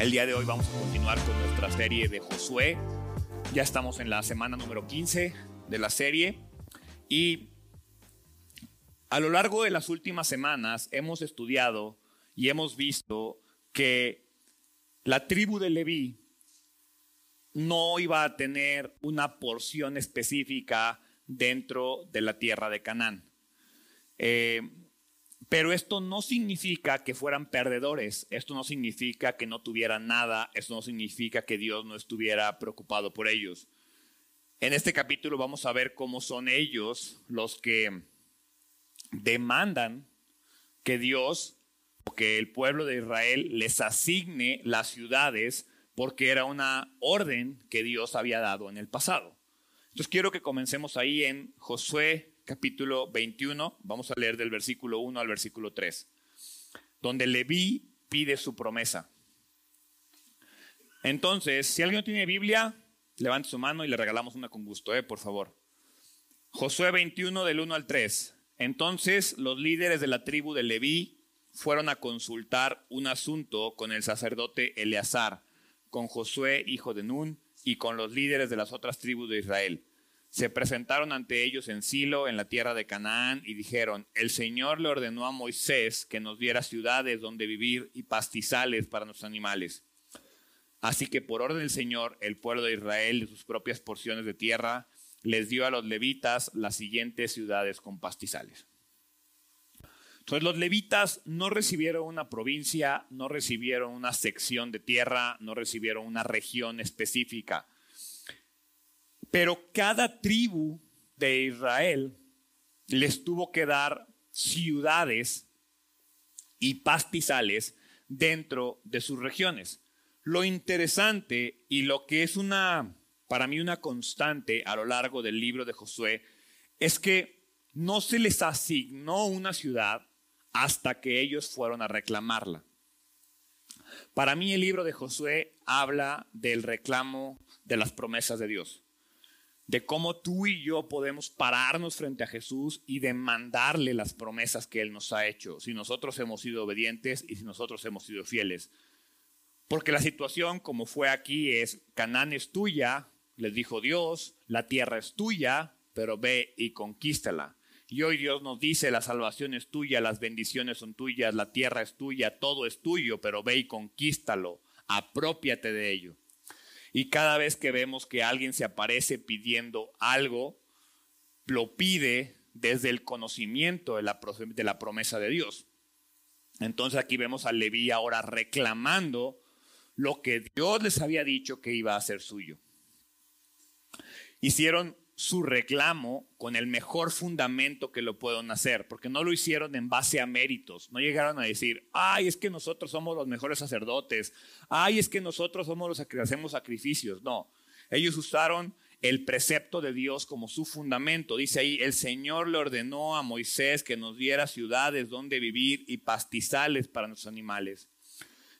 El día de hoy vamos a continuar con nuestra serie de Josué. Ya estamos en la semana número 15 de la serie y a lo largo de las últimas semanas hemos estudiado y hemos visto que la tribu de Leví no iba a tener una porción específica dentro de la tierra de Canaán. Eh, pero esto no significa que fueran perdedores, esto no significa que no tuvieran nada, esto no significa que Dios no estuviera preocupado por ellos. En este capítulo vamos a ver cómo son ellos los que demandan que Dios o que el pueblo de Israel les asigne las ciudades porque era una orden que Dios había dado en el pasado. Entonces quiero que comencemos ahí en Josué capítulo 21, vamos a leer del versículo 1 al versículo 3, donde Leví pide su promesa. Entonces, si alguien no tiene Biblia, levante su mano y le regalamos una con gusto, eh, por favor. Josué 21 del 1 al 3. Entonces los líderes de la tribu de Leví fueron a consultar un asunto con el sacerdote Eleazar, con Josué, hijo de Nun, y con los líderes de las otras tribus de Israel se presentaron ante ellos en Silo, en la tierra de Canaán, y dijeron, el Señor le ordenó a Moisés que nos diera ciudades donde vivir y pastizales para nuestros animales. Así que por orden del Señor, el pueblo de Israel de sus propias porciones de tierra les dio a los levitas las siguientes ciudades con pastizales. Entonces los levitas no recibieron una provincia, no recibieron una sección de tierra, no recibieron una región específica pero cada tribu de Israel les tuvo que dar ciudades y pastizales dentro de sus regiones. Lo interesante y lo que es una, para mí una constante a lo largo del libro de Josué, es que no se les asignó una ciudad hasta que ellos fueron a reclamarla. Para mí el libro de Josué habla del reclamo de las promesas de Dios de cómo tú y yo podemos pararnos frente a Jesús y demandarle las promesas que Él nos ha hecho, si nosotros hemos sido obedientes y si nosotros hemos sido fieles. Porque la situación como fue aquí es, Canaán es tuya, les dijo Dios, la tierra es tuya, pero ve y conquístala. Y hoy Dios nos dice, la salvación es tuya, las bendiciones son tuyas, la tierra es tuya, todo es tuyo, pero ve y conquístalo, apropiate de ello. Y cada vez que vemos que alguien se aparece pidiendo algo, lo pide desde el conocimiento de la, de la promesa de Dios. Entonces aquí vemos a Leví ahora reclamando lo que Dios les había dicho que iba a ser suyo. Hicieron su reclamo con el mejor fundamento que lo puedan hacer, porque no lo hicieron en base a méritos, no llegaron a decir, ay, es que nosotros somos los mejores sacerdotes, ay, es que nosotros somos los que hacemos sacrificios, no, ellos usaron el precepto de Dios como su fundamento. Dice ahí, el Señor le ordenó a Moisés que nos diera ciudades donde vivir y pastizales para nuestros animales.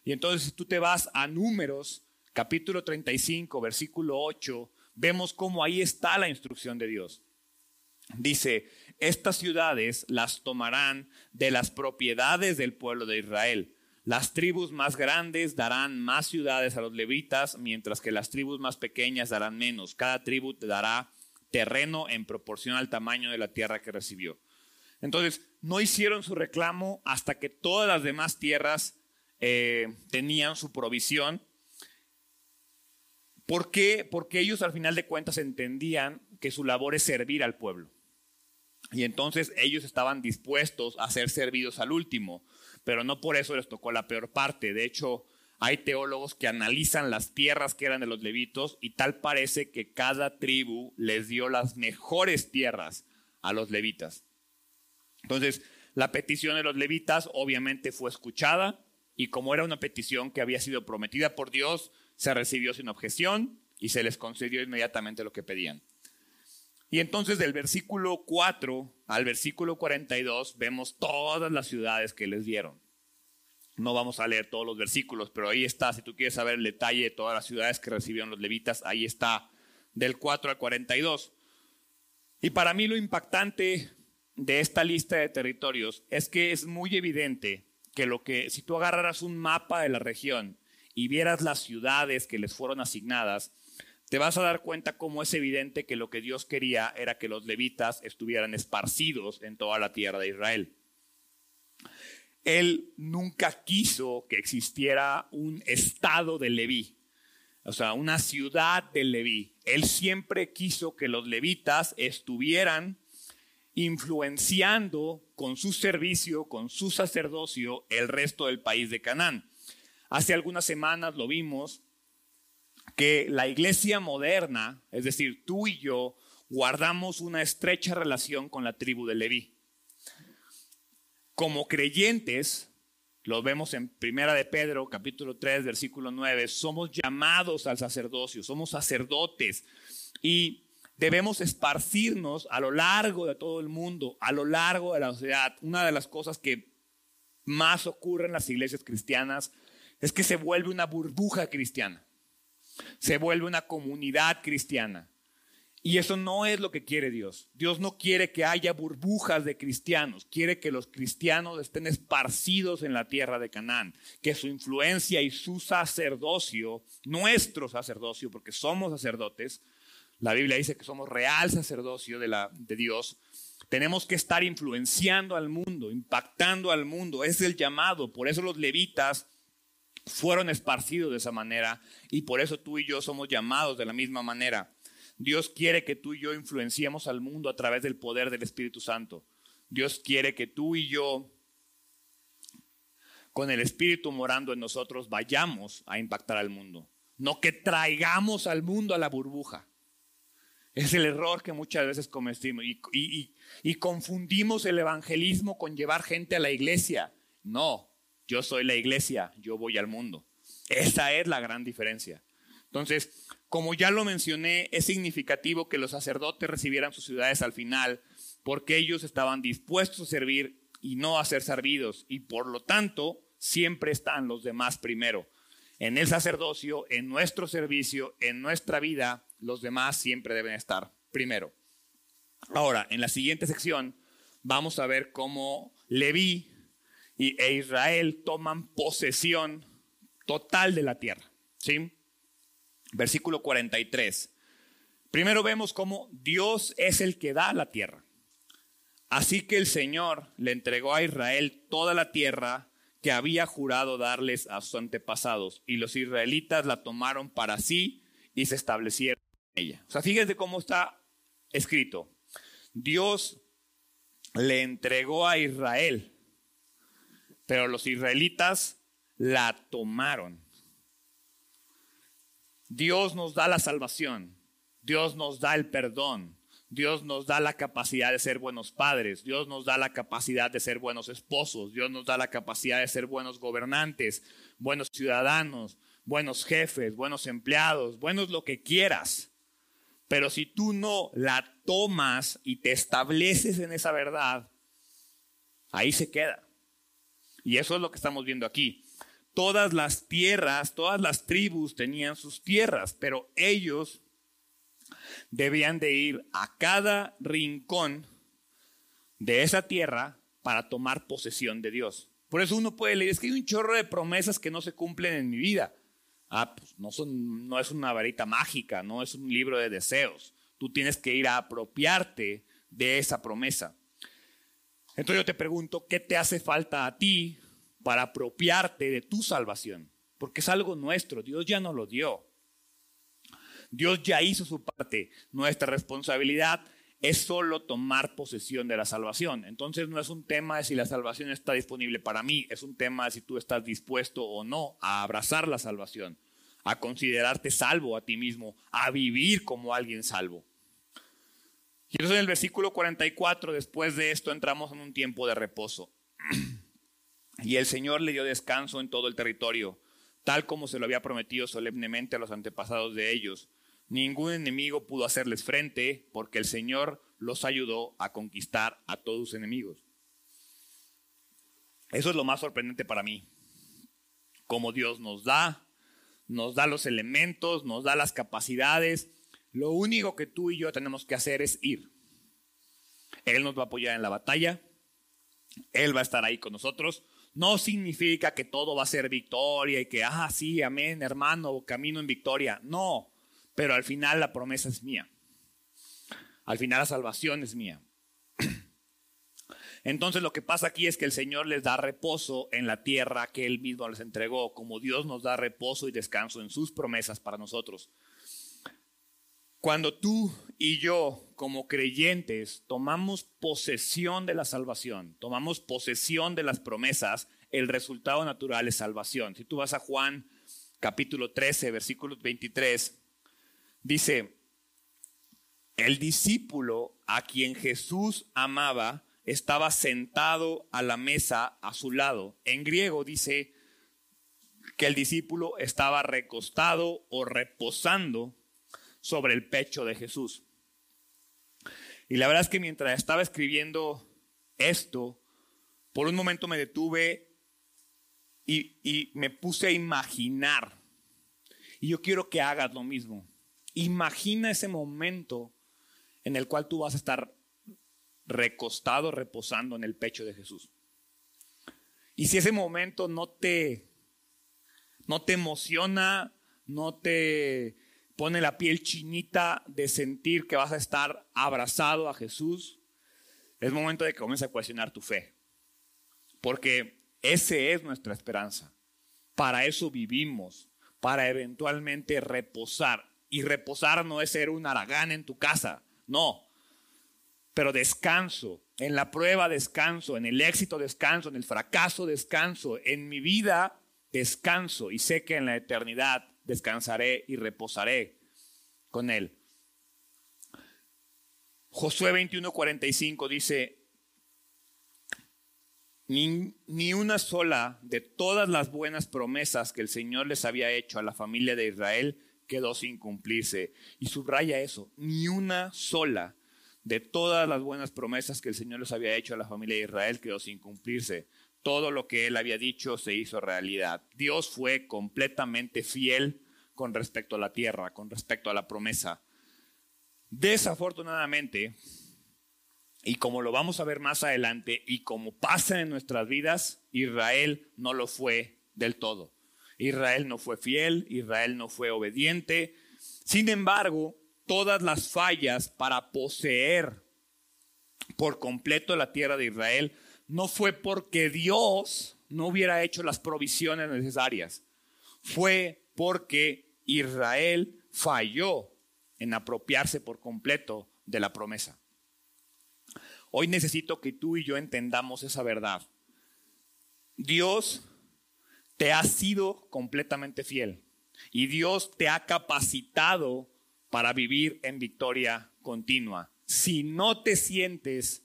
Y entonces tú te vas a números, capítulo 35, versículo 8, vemos cómo ahí está la instrucción de Dios. Dice, estas ciudades las tomarán de las propiedades del pueblo de Israel. Las tribus más grandes darán más ciudades a los levitas, mientras que las tribus más pequeñas darán menos. Cada tribu te dará terreno en proporción al tamaño de la tierra que recibió. Entonces, no hicieron su reclamo hasta que todas las demás tierras eh, tenían su provisión ¿Por qué? Porque ellos al final de cuentas entendían que su labor es servir al pueblo. Y entonces ellos estaban dispuestos a ser servidos al último, pero no por eso les tocó la peor parte. De hecho, hay teólogos que analizan las tierras que eran de los levitos y tal parece que cada tribu les dio las mejores tierras a los levitas. Entonces, la petición de los levitas obviamente fue escuchada y como era una petición que había sido prometida por Dios, se recibió sin objeción y se les concedió inmediatamente lo que pedían. Y entonces del versículo 4 al versículo 42 vemos todas las ciudades que les dieron. No vamos a leer todos los versículos, pero ahí está, si tú quieres saber el detalle de todas las ciudades que recibieron los levitas, ahí está del 4 al 42. Y para mí lo impactante de esta lista de territorios es que es muy evidente que lo que si tú agarraras un mapa de la región y vieras las ciudades que les fueron asignadas, te vas a dar cuenta cómo es evidente que lo que Dios quería era que los levitas estuvieran esparcidos en toda la tierra de Israel. Él nunca quiso que existiera un estado de Leví, o sea, una ciudad de Leví. Él siempre quiso que los levitas estuvieran influenciando con su servicio, con su sacerdocio, el resto del país de Canaán. Hace algunas semanas lo vimos que la iglesia moderna, es decir, tú y yo, guardamos una estrecha relación con la tribu de Leví. Como creyentes, lo vemos en Primera de Pedro, capítulo 3, versículo 9, somos llamados al sacerdocio, somos sacerdotes y debemos esparcirnos a lo largo de todo el mundo, a lo largo de la sociedad. Una de las cosas que más ocurre en las iglesias cristianas es que se vuelve una burbuja cristiana, se vuelve una comunidad cristiana. Y eso no es lo que quiere Dios. Dios no quiere que haya burbujas de cristianos, quiere que los cristianos estén esparcidos en la tierra de Canaán, que su influencia y su sacerdocio, nuestro sacerdocio, porque somos sacerdotes, la Biblia dice que somos real sacerdocio de, la, de Dios, tenemos que estar influenciando al mundo, impactando al mundo, es el llamado, por eso los levitas fueron esparcidos de esa manera y por eso tú y yo somos llamados de la misma manera. Dios quiere que tú y yo influenciemos al mundo a través del poder del Espíritu Santo. Dios quiere que tú y yo, con el Espíritu morando en nosotros, vayamos a impactar al mundo. No que traigamos al mundo a la burbuja. Es el error que muchas veces cometimos y, y, confundimos el evangelismo con llevar gente a la iglesia. No, yo soy la iglesia, yo voy al mundo. Esa es la gran diferencia. Entonces, como ya lo mencioné, es significativo que los sacerdotes recibieran sus ciudades al final, porque ellos estaban dispuestos a servir y no a ser servidos, y por lo tanto siempre están los demás primero. En el sacerdocio, en nuestro servicio, en nuestra vida, los demás siempre deben estar primero. Ahora, en la siguiente sección vamos a ver cómo Leví e Israel toman posesión total de la tierra. ¿sí? Versículo 43. Primero vemos cómo Dios es el que da la tierra. Así que el Señor le entregó a Israel toda la tierra que había jurado darles a sus antepasados, y los israelitas la tomaron para sí y se establecieron en ella. O sea, fíjense cómo está escrito. Dios le entregó a Israel, pero los israelitas la tomaron. Dios nos da la salvación, Dios nos da el perdón, Dios nos da la capacidad de ser buenos padres, Dios nos da la capacidad de ser buenos esposos, Dios nos da la capacidad de ser buenos gobernantes, buenos ciudadanos, buenos jefes, buenos empleados, buenos lo que quieras. Pero si tú no la tomas y te estableces en esa verdad, ahí se queda. Y eso es lo que estamos viendo aquí todas las tierras, todas las tribus tenían sus tierras, pero ellos debían de ir a cada rincón de esa tierra para tomar posesión de Dios. Por eso uno puede leer, es que hay un chorro de promesas que no se cumplen en mi vida. Ah, pues no, son, no es una varita mágica, no es un libro de deseos. Tú tienes que ir a apropiarte de esa promesa. Entonces yo te pregunto, ¿qué te hace falta a ti para apropiarte de tu salvación, porque es algo nuestro, Dios ya nos lo dio. Dios ya hizo su parte. Nuestra responsabilidad es solo tomar posesión de la salvación. Entonces no es un tema de si la salvación está disponible para mí, es un tema de si tú estás dispuesto o no a abrazar la salvación, a considerarte salvo a ti mismo, a vivir como alguien salvo. Y entonces en el versículo 44, después de esto, entramos en un tiempo de reposo. Y el Señor le dio descanso en todo el territorio, tal como se lo había prometido solemnemente a los antepasados de ellos. Ningún enemigo pudo hacerles frente porque el Señor los ayudó a conquistar a todos sus enemigos. Eso es lo más sorprendente para mí. Como Dios nos da, nos da los elementos, nos da las capacidades. Lo único que tú y yo tenemos que hacer es ir. Él nos va a apoyar en la batalla, Él va a estar ahí con nosotros. No significa que todo va a ser victoria y que, ah, sí, amén, hermano, camino en victoria. No, pero al final la promesa es mía. Al final la salvación es mía. Entonces lo que pasa aquí es que el Señor les da reposo en la tierra que Él mismo les entregó, como Dios nos da reposo y descanso en sus promesas para nosotros. Cuando tú y yo, como creyentes, tomamos posesión de la salvación, tomamos posesión de las promesas, el resultado natural es salvación. Si tú vas a Juan capítulo 13, versículo 23, dice, el discípulo a quien Jesús amaba estaba sentado a la mesa a su lado. En griego dice que el discípulo estaba recostado o reposando sobre el pecho de Jesús. Y la verdad es que mientras estaba escribiendo esto, por un momento me detuve y, me puse a imaginar. Y yo quiero que hagas lo mismo. Imagina ese momento en el cual tú vas a estar recostado, reposando en el pecho de Jesús. Y si ese momento no te, no te emociona, no te pone la piel chinita de sentir que vas a estar abrazado a Jesús, es momento de que comiences a cuestionar tu fe. Porque ese es nuestra esperanza. Para eso vivimos, para eventualmente reposar. Y reposar no es ser un aragán en tu casa, no. Pero descanso, en la prueba descanso, en el éxito descanso, en el fracaso descanso, en mi vida descanso y sé que en la eternidad descansaré y reposaré con Él. Josué 21:45 dice, ni, ni, una sola de todas las buenas promesas que el Señor les había hecho a la familia de Israel quedó sin cumplirse. Y subraya eso, ni una sola de todas las buenas promesas que el Señor les había hecho a la familia de Israel quedó sin cumplirse. Todo lo que Él había dicho se hizo realidad. Dios fue completamente fiel con respecto a la tierra, con respecto a la promesa. Desafortunadamente, y como lo vamos a ver más adelante, y como pasa en nuestras vidas, Israel no lo fue del todo. Israel no fue fiel, Israel no fue obediente. Sin embargo, todas las fallas para poseer por completo la tierra de Israel no fue porque Dios no hubiera hecho las provisiones necesarias. Fue porque Israel falló en apropiarse por completo de la promesa. Hoy necesito que tú y yo entendamos esa verdad. Dios te ha sido completamente fiel y Dios te ha capacitado para vivir en victoria continua. Si no te sientes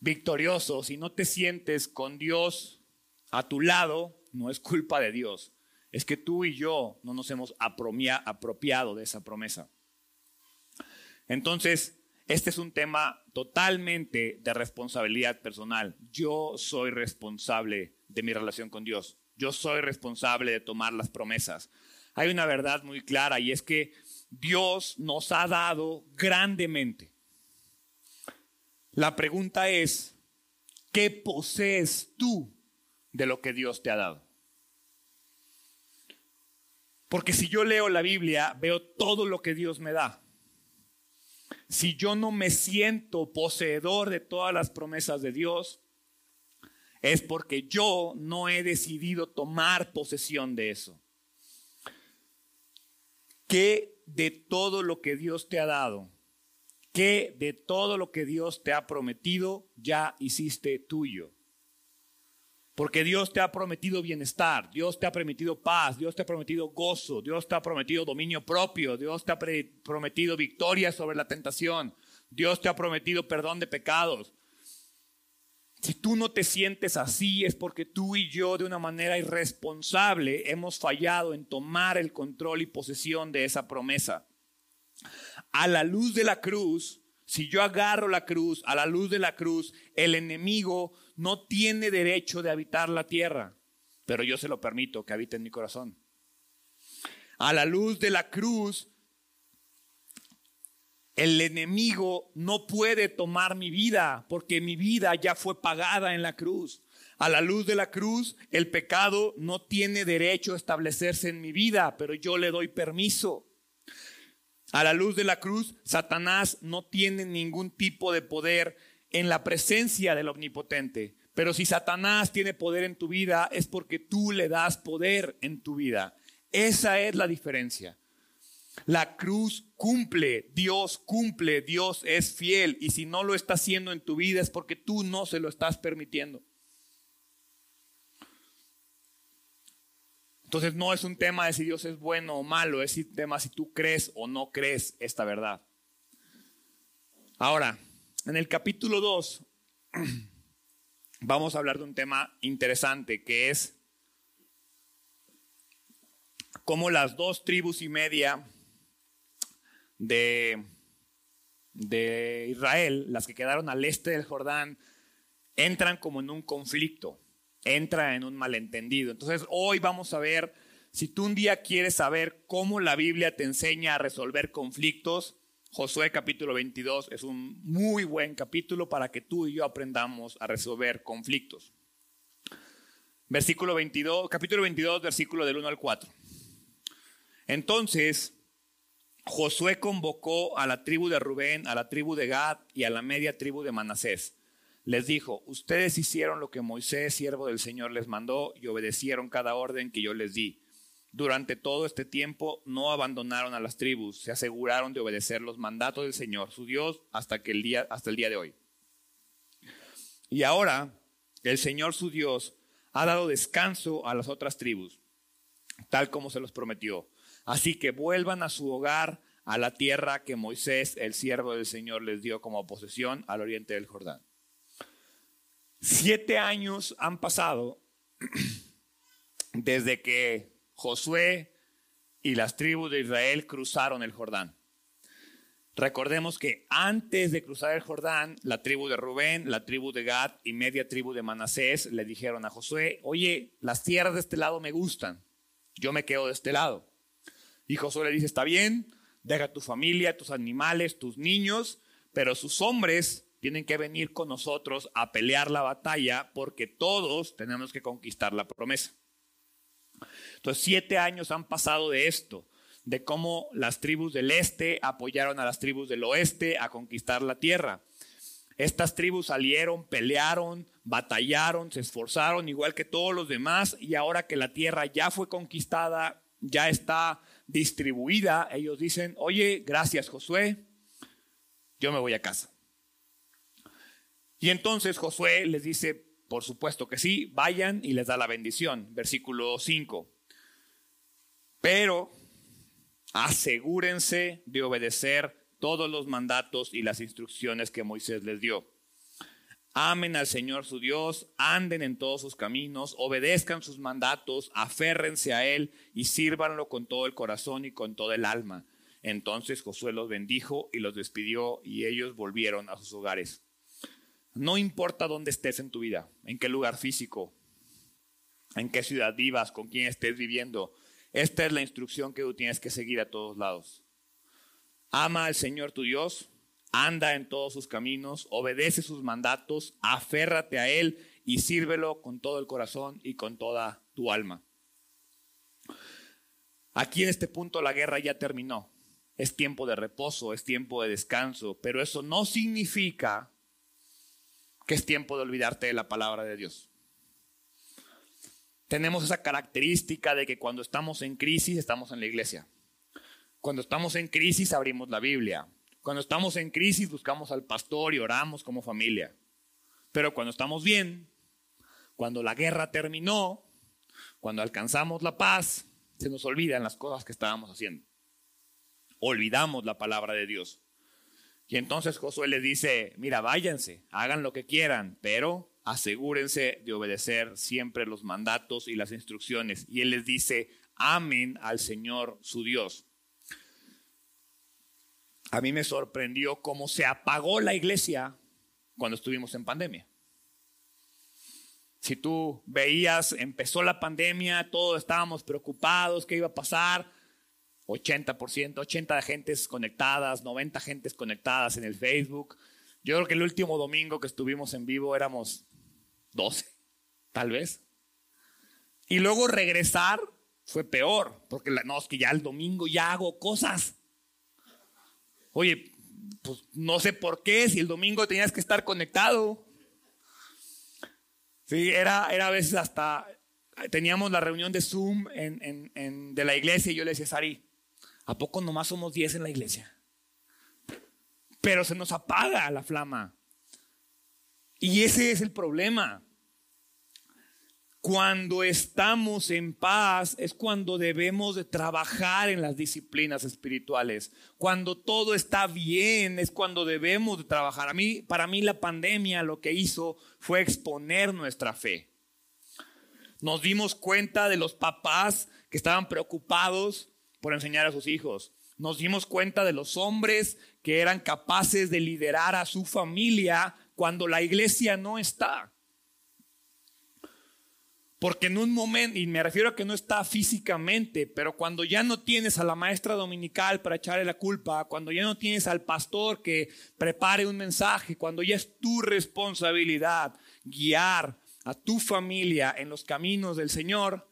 victorioso, si no te sientes con Dios a tu lado, no es culpa de Dios, es que tú y yo no nos hemos apropiado de esa promesa. Entonces, este es un tema totalmente de responsabilidad personal. Yo soy responsable de mi relación con Dios. Yo soy responsable de tomar las promesas. Hay una verdad muy clara y es que Dios nos ha dado grandemente. La pregunta es, ¿qué posees tú de lo que Dios te ha dado? Porque si yo leo la Biblia, veo todo lo que Dios me da. Si yo no me siento poseedor de todas las promesas de Dios, es porque yo no he decidido tomar posesión de eso. ¿Qué de todo lo que Dios te ha dado? ¿Qué de todo lo que Dios te ha prometido ya hiciste tuyo? Porque Dios te ha prometido bienestar, Dios te ha prometido paz, Dios te ha prometido gozo, Dios te ha prometido dominio propio, Dios te ha prometido victoria sobre la tentación, Dios te ha prometido perdón de pecados. Si tú no te sientes así es porque tú y yo de una manera irresponsable hemos fallado en tomar el control y posesión de esa promesa. A la luz de la cruz, si yo agarro la cruz, a la luz de la cruz, el enemigo no tiene derecho de habitar la tierra, pero yo se lo permito que habite en mi corazón. A la luz de la cruz, el enemigo no puede tomar mi vida porque mi vida ya fue pagada en la cruz. A la luz de la cruz, el pecado no tiene derecho a establecerse en mi vida, pero yo le doy permiso. A la luz de la cruz, Satanás no tiene ningún tipo de poder en la presencia del Omnipotente. Pero si Satanás tiene poder en tu vida, es porque tú le das poder en tu vida. Esa es la diferencia. La cruz cumple, Dios cumple, Dios es fiel. Y si no lo está haciendo en tu vida es porque tú no se lo estás permitiendo. Entonces no es un tema de si Dios es bueno o malo, es un tema si tú crees o no crees esta verdad. Ahora, en el capítulo 2 vamos a hablar de un tema interesante que es cómo las dos tribus y media de, de Israel, las que quedaron al este del Jordán, entran como en un conflicto entra en un malentendido. Entonces hoy vamos a ver, si tú un día quieres saber cómo la Biblia te enseña a resolver conflictos, Josué capítulo 22 es un muy buen capítulo para que tú y yo aprendamos a resolver conflictos. Versículo 22, capítulo 22, versículo del 1 al 4. Entonces, Josué convocó a la tribu de Rubén, a la tribu de Gad y a la media tribu de Manasés les dijo, ustedes hicieron lo que Moisés, siervo del Señor, les mandó y obedecieron cada orden que yo les di. Durante todo este tiempo no abandonaron a las tribus, se aseguraron de obedecer los mandatos del Señor, su Dios, hasta, que el día, hasta el día de hoy. Y ahora el Señor, su Dios, ha dado descanso a las otras tribus, tal como se los prometió. Así que vuelvan a su hogar, a la tierra que Moisés, el siervo del Señor, les dio como posesión al oriente del Jordán. Siete años han pasado desde que Josué y las tribus de Israel cruzaron el Jordán. Recordemos que antes de cruzar el Jordán, la tribu de Rubén, la tribu de Gad y media tribu de Manasés le dijeron a Josué, oye, las tierras de este lado me gustan, yo me quedo de este lado. Y Josué le dice, está bien, deja tu familia, tus animales, tus niños, pero sus hombres tienen que venir con nosotros a pelear la batalla porque todos tenemos que conquistar la promesa. Entonces, siete años han pasado de esto, de cómo las tribus del este apoyaron a las tribus del oeste a conquistar la tierra. Estas tribus salieron, pelearon, batallaron, se esforzaron igual que todos los demás y ahora que la tierra ya fue conquistada, ya está distribuida, ellos dicen, oye, gracias Josué, yo me voy a casa. Y entonces Josué les dice, por supuesto que sí, vayan y les da la bendición. Versículo 5. Pero asegúrense de obedecer todos los mandatos y las instrucciones que Moisés les dio. Amen al Señor su Dios, anden en todos sus caminos, obedezcan sus mandatos, aférrense a Él y sírvanlo con todo el corazón y con todo el alma. Entonces Josué los bendijo y los despidió y ellos volvieron a sus hogares. No importa dónde estés en tu vida, en qué lugar físico, en qué ciudad vivas, con quién estés viviendo. Esta es la instrucción que tú tienes que seguir a todos lados. Ama al Señor tu Dios, anda en todos sus caminos, obedece sus mandatos, aférrate a Él y sírvelo con todo el corazón y con toda tu alma. Aquí en este punto la guerra ya terminó. Es tiempo de reposo, es tiempo de descanso, pero eso no significa que es tiempo de olvidarte de la palabra de Dios. Tenemos esa característica de que cuando estamos en crisis estamos en la iglesia. Cuando estamos en crisis abrimos la Biblia. Cuando estamos en crisis buscamos al pastor y oramos como familia. Pero cuando estamos bien, cuando la guerra terminó, cuando alcanzamos la paz, se nos olvidan las cosas que estábamos haciendo. Olvidamos la palabra de Dios. Y entonces Josué les dice, mira, váyanse, hagan lo que quieran, pero asegúrense de obedecer siempre los mandatos y las instrucciones. Y él les dice, amen al Señor su Dios. A mí me sorprendió cómo se apagó la iglesia cuando estuvimos en pandemia. Si tú veías, empezó la pandemia, todos estábamos preocupados, qué iba a pasar. 80%, 80 gentes conectadas, 90 gentes conectadas en el Facebook. Yo creo que el último domingo que estuvimos en vivo éramos 12, tal vez. Y luego regresar fue peor, porque no, es que ya el domingo ya hago cosas. Oye, pues no sé por qué, si el domingo tenías que estar conectado. Sí, era, era a veces hasta, teníamos la reunión de Zoom de la iglesia y yo le decía, Sari, ¿a poco nomás somos 10 en la iglesia? Pero se nos apaga la flama. Y ese es el problema. Cuando estamos en paz es cuando debemos de trabajar en las disciplinas espirituales. Cuando todo está bien es cuando debemos de trabajar. A mí, para mí la pandemia lo que hizo fue exponer nuestra fe. Nos dimos cuenta de los papás que estaban preocupados por enseñar a sus hijos. Nos dimos cuenta de los hombres que eran capaces de liderar a su familia cuando la iglesia no está. Porque en un momento, y me refiero a que no está físicamente, pero cuando ya no tienes a la maestra dominical para echarle la culpa, cuando ya no tienes al pastor que prepare un mensaje, cuando ya es tu responsabilidad guiar a tu familia en los caminos del Señor,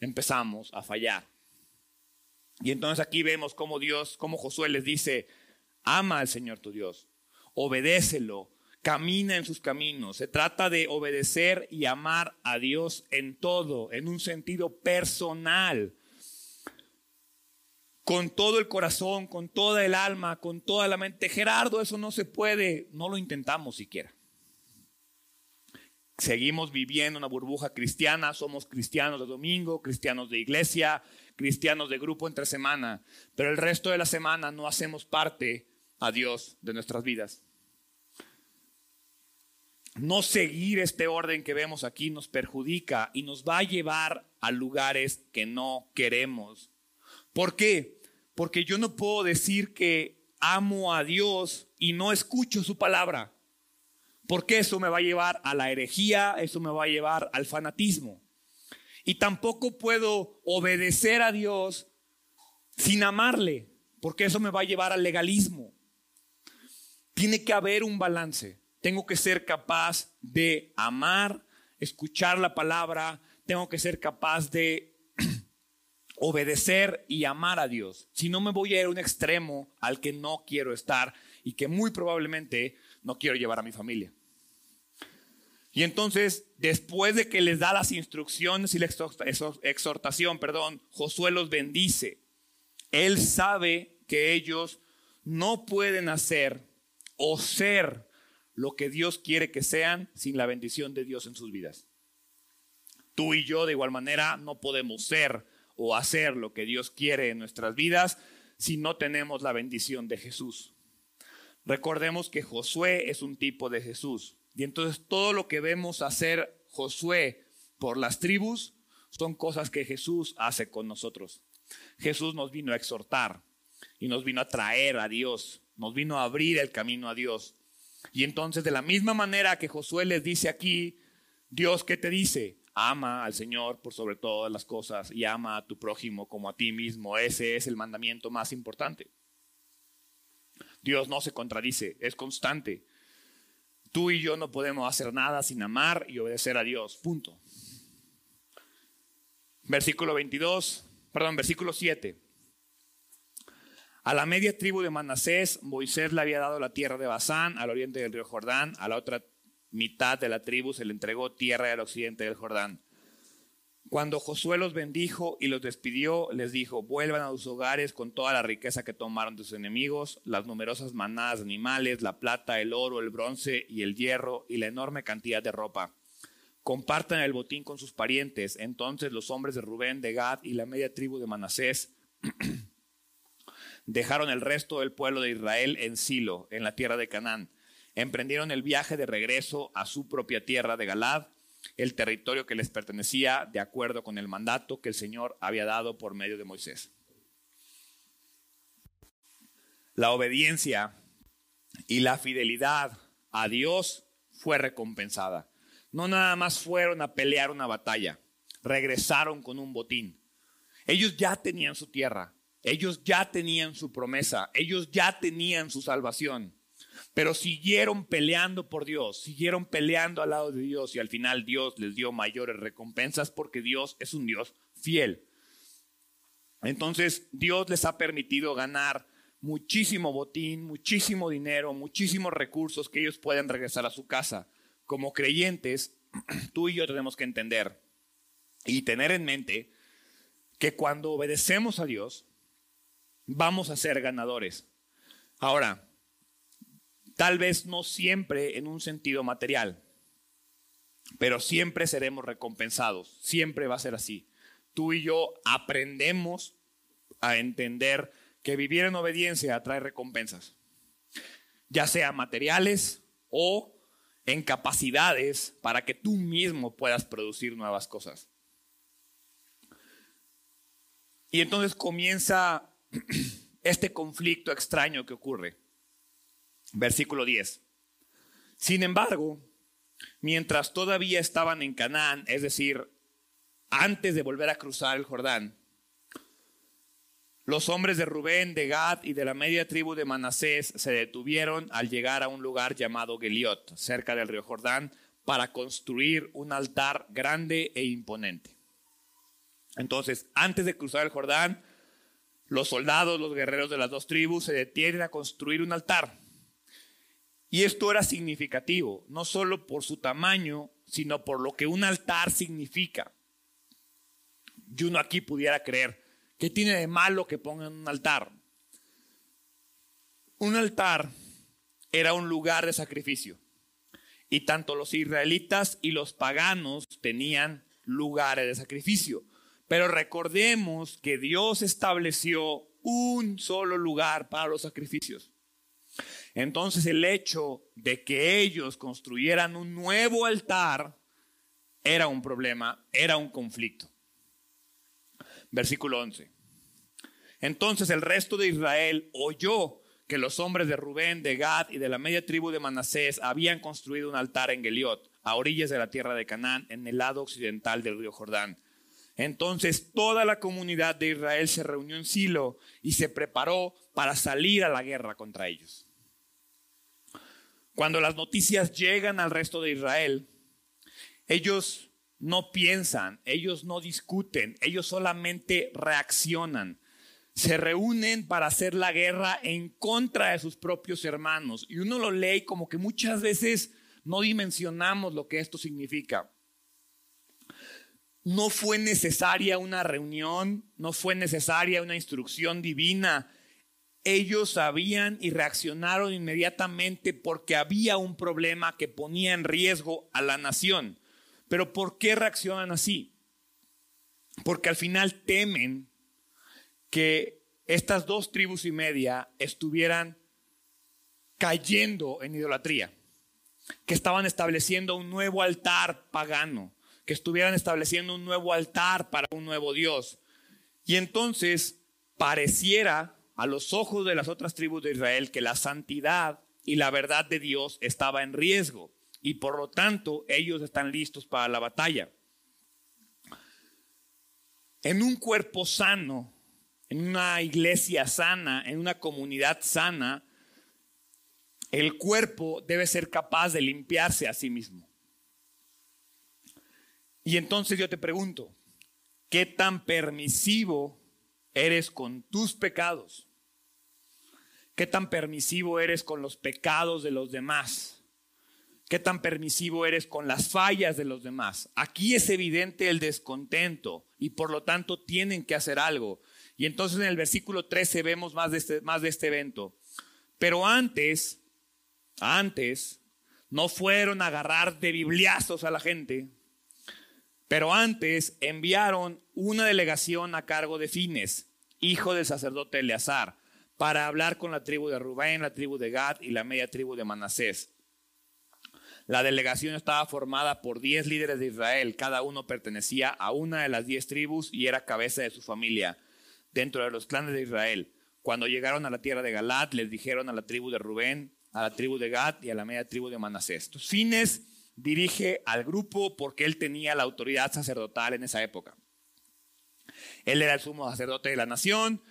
empezamos a fallar. Y entonces aquí vemos cómo Dios, cómo Josué les dice, ama al Señor tu Dios, obedécelo, camina en sus caminos. Se trata de obedecer y amar a Dios en todo, en un sentido personal. Con todo el corazón, con toda el alma, con toda la mente. Gerardo, eso no se puede. No lo intentamos siquiera. Seguimos viviendo una burbuja cristiana, somos cristianos de domingo, cristianos de iglesia, cristianos de grupo entre semana, pero el resto de la semana no hacemos parte a Dios de nuestras vidas. No seguir este orden que vemos aquí nos perjudica y nos va a llevar a lugares que no queremos. ¿Por qué? Porque yo no puedo decir que amo a Dios y no escucho su palabra. Porque eso me va a llevar a la herejía, eso me va a llevar al fanatismo. Y tampoco puedo obedecer a Dios sin amarle, porque eso me va a llevar al legalismo. Tiene que haber un balance. Tengo que ser capaz de amar, escuchar la palabra, tengo que ser capaz de obedecer y amar a Dios. Si no me voy a ir a un extremo al que no quiero estar y que muy probablemente no quiero llevar a mi familia. Y entonces, después de que les da las instrucciones y la exhortación, perdón, Josué los bendice. Él sabe que ellos no pueden hacer o ser lo que Dios quiere que sean sin la bendición de Dios en sus vidas. Tú y yo de igual manera no podemos ser o hacer lo que Dios quiere en nuestras vidas si no tenemos la bendición de Jesús. Recordemos que Josué es un tipo de Jesús. Y entonces todo lo que vemos hacer Josué por las tribus son cosas que Jesús hace con nosotros. Jesús nos vino a exhortar y nos vino a traer a Dios, nos vino a abrir el camino a Dios. Y entonces de la misma manera que Josué les dice aquí, Dios qué te dice, ama al Señor por sobre todas las cosas y ama a tu prójimo como a ti mismo. Ese es el mandamiento más importante. Dios no se contradice, es constante. Tú y yo no podemos hacer nada sin amar y obedecer a Dios. Punto. Versículo 22, perdón, versículo 7. A la media tribu de Manasés, Moisés le había dado la tierra de Basán, al oriente del río Jordán, a la otra mitad de la tribu se le entregó tierra al occidente del Jordán. Cuando Josué los bendijo y los despidió, les dijo, vuelvan a sus hogares con toda la riqueza que tomaron de sus enemigos, las numerosas manadas de animales, la plata, el oro, el bronce y el hierro y la enorme cantidad de ropa. Compartan el botín con sus parientes. Entonces los hombres de Rubén, de Gad y la media tribu de Manasés dejaron el resto del pueblo de Israel en Silo, en la tierra de Canaán. Emprendieron el viaje de regreso a su propia tierra de Galad, el territorio que les pertenecía de acuerdo con el mandato que el Señor había dado por medio de Moisés. La obediencia y la fidelidad a Dios fue recompensada. No nada más fueron a pelear una batalla, regresaron con un botín. Ellos ya tenían su tierra, Ellos ya tenían su promesa, ellos ya tenían su salvación, pero siguieron peleando por Dios, siguieron peleando al lado de Dios y al final Dios les dio mayores recompensas porque Dios es un Dios fiel. Entonces Dios les ha permitido ganar muchísimo botín, muchísimo dinero, muchísimos recursos que ellos pueden regresar a su casa. Como creyentes, tú y yo tenemos que entender y tener en mente que cuando obedecemos a Dios, vamos a ser ganadores. Ahora, tal vez no siempre en un sentido material, pero siempre seremos recompensados, siempre va a ser así. Tú y yo aprendemos a entender que vivir en obediencia trae recompensas, ya sea materiales o en capacidades para que tú mismo puedas producir nuevas cosas. Y entonces comienza este conflicto extraño que ocurre. Versículo 10. Sin embargo, mientras todavía estaban en Canaán, es decir, antes de volver a cruzar el Jordán, los hombres de Rubén, de Gad y de la media tribu de Manasés se detuvieron al llegar a un lugar llamado Geliot, cerca del río Jordán, para construir un altar grande e imponente. Entonces, antes de cruzar el Jordán, los soldados, los guerreros de las dos tribus se detienen a construir un altar. Y esto era significativo, no solo por su tamaño, sino por lo que un altar significa. Y uno aquí pudiera creer, ¿qué tiene de malo que pongan un altar? Un altar era un lugar de sacrificio. Y tanto los israelitas y los paganos tenían lugares de sacrificio. Pero recordemos que Dios estableció un solo lugar para los sacrificios. Entonces el hecho de que ellos construyeran un nuevo altar era un problema, era un conflicto. Versículo 11. Entonces el resto de Israel oyó que los hombres de Rubén, de Gad y de la media tribu de Manasés habían construido un altar en Geliot, a orillas de la tierra de Canaán, en el lado occidental del río Jordán. Entonces toda la comunidad de Israel se reunió en Silo y se preparó para salir a la guerra contra ellos. Cuando las noticias llegan al resto de Israel, ellos no piensan, ellos no discuten, ellos solamente reaccionan. Se reúnen para hacer la guerra en contra de sus propios hermanos. Y uno lo lee como que muchas veces no dimensionamos lo que esto significa. No fue necesaria una reunión, no fue necesaria una instrucción divina. Ellos sabían y reaccionaron inmediatamente porque había un problema que ponía en riesgo a la nación. Pero ¿por qué reaccionan así? Porque al final temen que estas dos tribus y media estuvieran cayendo en idolatría, que estaban estableciendo un nuevo altar pagano, que estuvieran estableciendo un nuevo altar para un nuevo Dios. Y entonces pareciera a los ojos de las otras tribus de Israel que la santidad y la verdad de Dios estaba en riesgo y por lo tanto ellos están listos para la batalla. En un cuerpo sano, en una iglesia sana, en una comunidad sana, el cuerpo debe ser capaz de limpiarse a sí mismo. Y entonces yo te pregunto, ¿qué tan permisivo eres con tus pecados? ¿Qué tan permisivo eres con los pecados de los demás? ¿Qué tan permisivo eres con las fallas de los demás? Aquí es evidente el descontento y por lo tanto tienen que hacer algo. Y entonces en el versículo 13 vemos más de este, más de este evento. Pero antes, antes, no fueron a agarrar de bibliazos a la gente, pero antes enviaron una delegación a cargo de Fines, hijo del sacerdote Eleazar, para hablar con la tribu de Rubén, la tribu de Gad y la media tribu de Manasés. La delegación estaba formada por diez líderes de Israel, cada uno pertenecía a una de las diez tribus y era cabeza de su familia dentro de los clanes de Israel. Cuando llegaron a la tierra de Galat, les dijeron a la tribu de Rubén, a la tribu de Gad y a la media tribu de Manasés. Estos fines dirige al grupo porque él tenía la autoridad sacerdotal en esa época. Él era el sumo sacerdote de la nación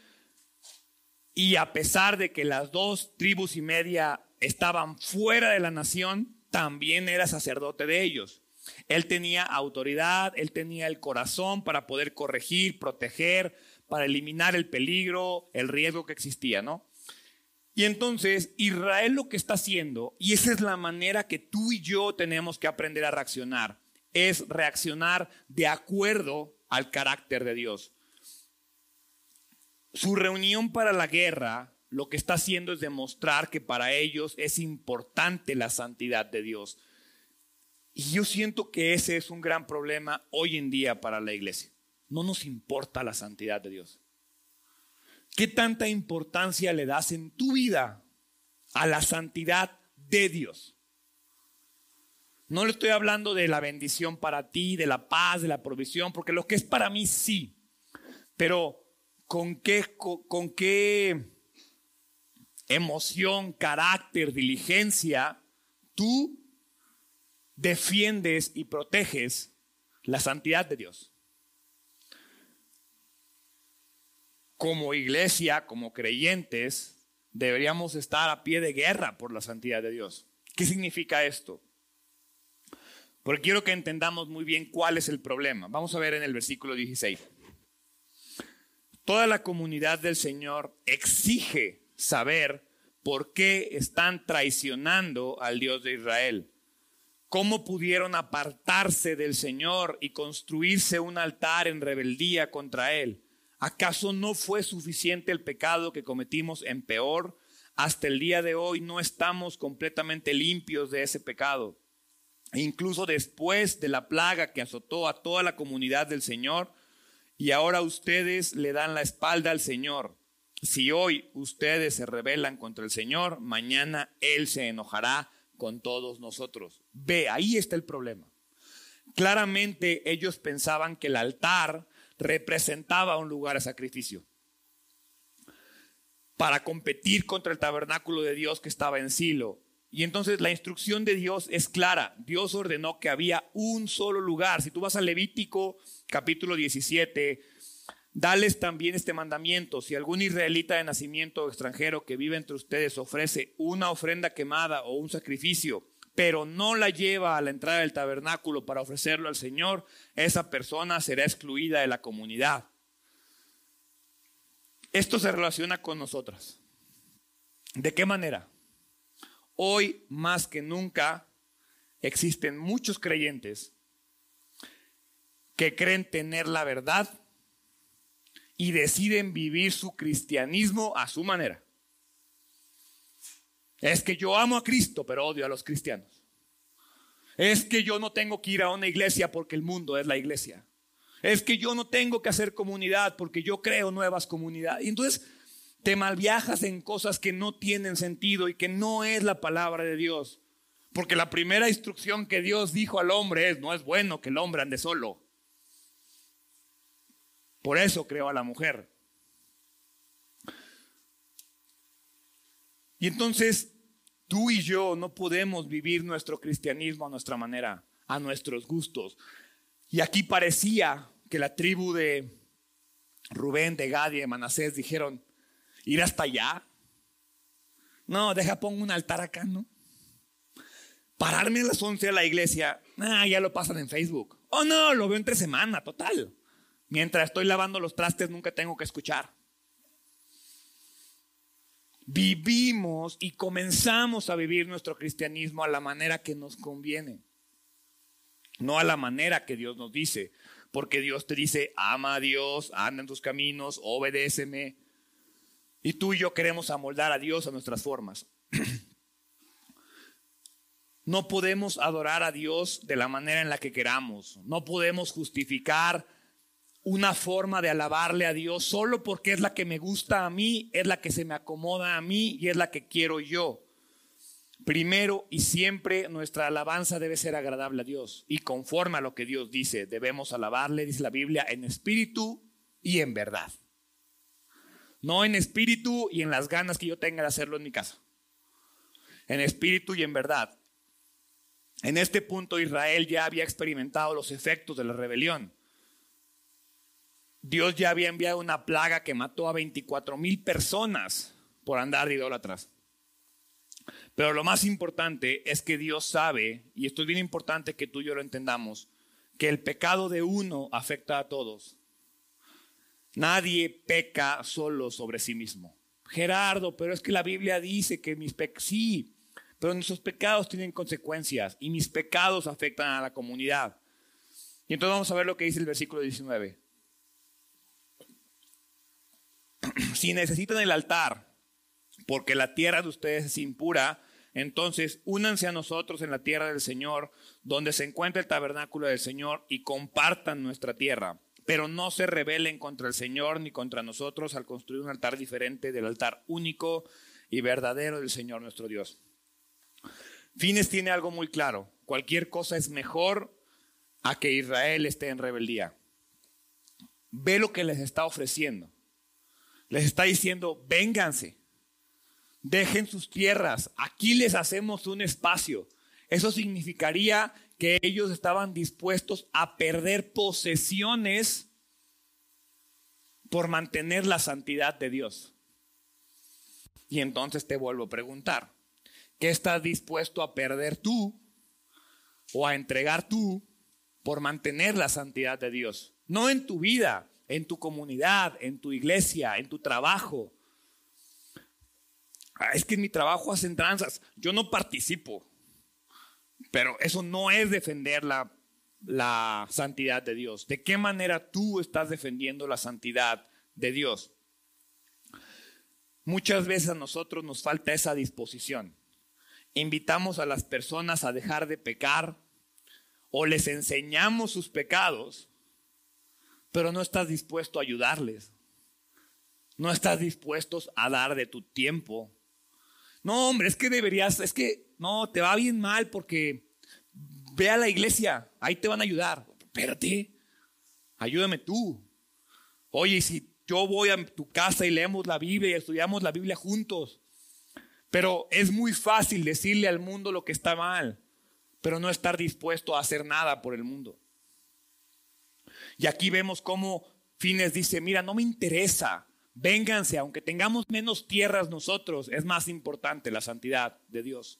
Y a pesar de que las dos tribus y media estaban fuera de la nación, también era sacerdote de ellos. Él tenía autoridad, él tenía el corazón para poder corregir, proteger, para eliminar el peligro, el riesgo que existía, ¿no? Y entonces Israel lo que está haciendo, y esa es la manera que tú y yo tenemos que aprender a reaccionar, es reaccionar de acuerdo al carácter de Dios. Su reunión para la guerra lo que está haciendo es demostrar que para ellos es importante la santidad de Dios. Y yo siento que ese es un gran problema hoy en día para la iglesia. No nos importa la santidad de Dios. ¿Qué tanta importancia le das en tu vida a la santidad de Dios? No le estoy hablando de la bendición para ti, de la paz, de la provisión, porque lo que es para mí sí. Pero ¿con qué, emoción, carácter, diligencia tú defiendes y proteges la santidad de Dios? como iglesia, como creyentes, deberíamos estar a pie de guerra por la santidad de Dios. ¿Qué significa esto? Porque quiero que entendamos muy bien cuál es el problema. Vamos a ver en el versículo 16. Toda la comunidad del Señor exige saber por qué están traicionando al Dios de Israel. ¿Cómo pudieron apartarse del Señor y construirse un altar en rebeldía contra Él? ¿Acaso no fue suficiente el pecado que cometimos en peor? Hasta el día de hoy no estamos completamente limpios de ese pecado. E incluso después de la plaga que azotó a toda la comunidad del Señor, y ahora ustedes le dan la espalda al Señor. Si hoy ustedes se rebelan contra el Señor, mañana Él se enojará con todos nosotros. Ve, ahí está el problema. Claramente ellos pensaban que el altar representaba un lugar de sacrificio para competir contra el tabernáculo de Dios que estaba en Silo. Y entonces la instrucción de Dios es clara. Dios ordenó que había un solo lugar. Si tú vas a Levítico capítulo 17, dales también este mandamiento. Si algún israelita de nacimiento extranjero que vive entre ustedes ofrece una ofrenda quemada o un sacrificio, pero no la lleva a la entrada del tabernáculo para ofrecerlo al Señor, esa persona será excluida de la comunidad. Esto se relaciona con nosotras. ¿De qué manera? Hoy más que nunca existen muchos creyentes que creen tener la verdad y deciden vivir su cristianismo a su manera. Es que yo amo a Cristo, pero odio a los cristianos. Es que yo no tengo que ir a una iglesia porque el mundo es la iglesia. Es que yo no tengo que hacer comunidad porque yo creo nuevas comunidades. Y entonces te malviajas en cosas que no tienen sentido y que no es la palabra de Dios. Porque la primera instrucción que Dios dijo al hombre es, no es bueno que el hombre ande solo. Por eso creó a la mujer. Y entonces Tú y yo no podemos vivir nuestro cristianismo a nuestra manera, a nuestros gustos. Y aquí parecía que la tribu de Rubén, de Gad y de Manasés dijeron, ir hasta allá. No, deja, pongo un altar acá, ¿no? Pararme a las 11 a la iglesia, ah, ya lo pasan en Facebook. Oh, no, lo veo entre semana, total. Mientras estoy lavando los trastes, nunca tengo que escuchar vivimos y comenzamos a vivir nuestro cristianismo a la manera que nos conviene, no a la manera que Dios nos dice, porque Dios te dice, ama a Dios, anda en tus caminos, obedéceme. Y tú y yo queremos amoldar a Dios a nuestras formas. No podemos adorar a Dios de la manera en la que queramos. No podemos justificar una forma de alabarle a Dios solo porque es la que me gusta a mí, es la que se me acomoda a mí y es la que quiero yo. Primero y siempre nuestra alabanza debe ser agradable a Dios y conforme a lo que Dios dice. Debemos alabarle, dice la Biblia, en espíritu y en verdad. No en espíritu y en las ganas que yo tenga de hacerlo en mi casa. En espíritu y en verdad. En este punto Israel ya había experimentado los efectos de la rebelión. Dios ya había enviado una plaga que mató a 24 mil personas por andar de idólatras. Pero lo más importante es que Dios sabe, y esto es bien importante que tú y yo lo entendamos, que el pecado de uno afecta a todos. Nadie peca solo sobre sí mismo. Gerardo, pero es que la Biblia dice que mis pecados, sí, pero nuestros pecados tienen consecuencias y mis pecados afectan a la comunidad. Y entonces vamos a ver lo que dice el versículo 19. si necesitan el altar, porque la tierra de ustedes es impura, entonces únanse a nosotros en la tierra del Señor, donde se encuentra el tabernáculo del Señor, y compartan nuestra tierra. Pero no se rebelen contra el Señor ni contra nosotros al construir un altar diferente del altar único y verdadero del Señor nuestro Dios. Fines tiene algo muy claro. Cualquier cosa es mejor a que Israel esté en rebeldía. Ve lo que les está ofreciendo. Les está diciendo, vénganse, dejen sus tierras, aquí les hacemos un espacio. Eso significaría que ellos estaban dispuestos a perder posesiones por mantener la santidad de Dios. Y entonces te vuelvo a preguntar, ¿qué estás dispuesto a perder tú o a entregar tú por mantener la santidad de Dios? No en tu vida, en tu comunidad, en tu iglesia, en tu trabajo. Ah, es que en mi trabajo hacen tranzas. Yo no participo. Pero eso no es defender la, santidad de Dios. ¿De qué manera tú estás defendiendo la santidad de Dios? Muchas veces a nosotros nos falta esa disposición. Invitamos a las personas a dejar de pecar o les enseñamos sus pecados pero no estás dispuesto a ayudarles. No estás dispuesto a dar de tu tiempo. No, hombre, es que deberías, es que no, te va bien mal porque ve a la iglesia, ahí te van a ayudar. Espérate, ayúdame tú. Oye, si yo voy a tu casa y leemos la Biblia y estudiamos la Biblia juntos, pero es muy fácil decirle al mundo lo que está mal, pero no estar dispuesto a hacer nada por el mundo. Y aquí vemos cómo Fines dice, mira, no me interesa, vénganse, aunque tengamos menos tierras nosotros, es más importante la santidad de Dios.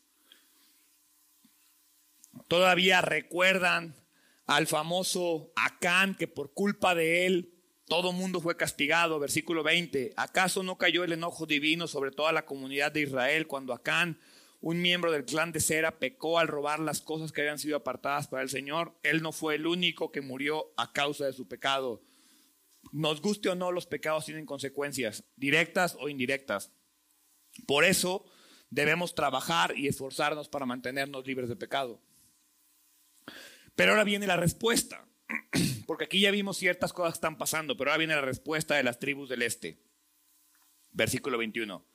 Todavía recuerdan al famoso Acán, que por culpa de él todo mundo fue castigado, versículo 20. ¿Acaso no cayó el enojo divino sobre toda la comunidad de Israel cuando Acán un miembro del clan de Sera pecó al robar las cosas que habían sido apartadas para el Señor. Él no fue el único que murió a causa de su pecado. Nos guste o no, los pecados tienen consecuencias, directas o indirectas. Por eso debemos trabajar y esforzarnos para mantenernos libres de pecado. Pero ahora viene la respuesta, porque aquí ya vimos ciertas cosas que están pasando, pero ahora viene la respuesta de las tribus del este. Versículo 21.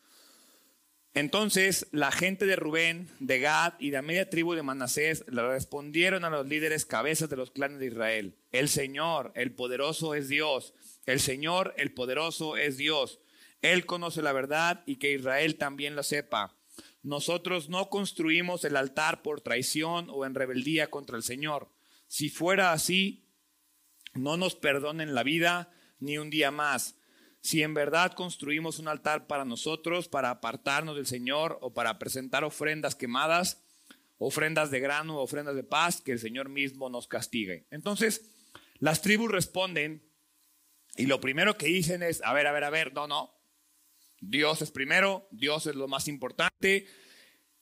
Entonces la gente de Rubén, de Gad y de la media tribu de Manasés le respondieron a los líderes cabezas de los clanes de Israel. El Señor, el poderoso es Dios. El Señor, el poderoso es Dios. Él conoce la verdad y que Israel también lo sepa. Nosotros no construimos el altar por traición o en rebeldía contra el Señor. Si fuera así, no nos perdonen la vida ni un día más si en verdad construimos un altar para nosotros, para apartarnos del Señor o para presentar ofrendas quemadas, ofrendas de grano, ofrendas de paz, que el Señor mismo nos castigue. Entonces, las tribus responden y lo primero que dicen es, a ver, a ver, a ver, no, no, Dios es primero, Dios es lo más importante.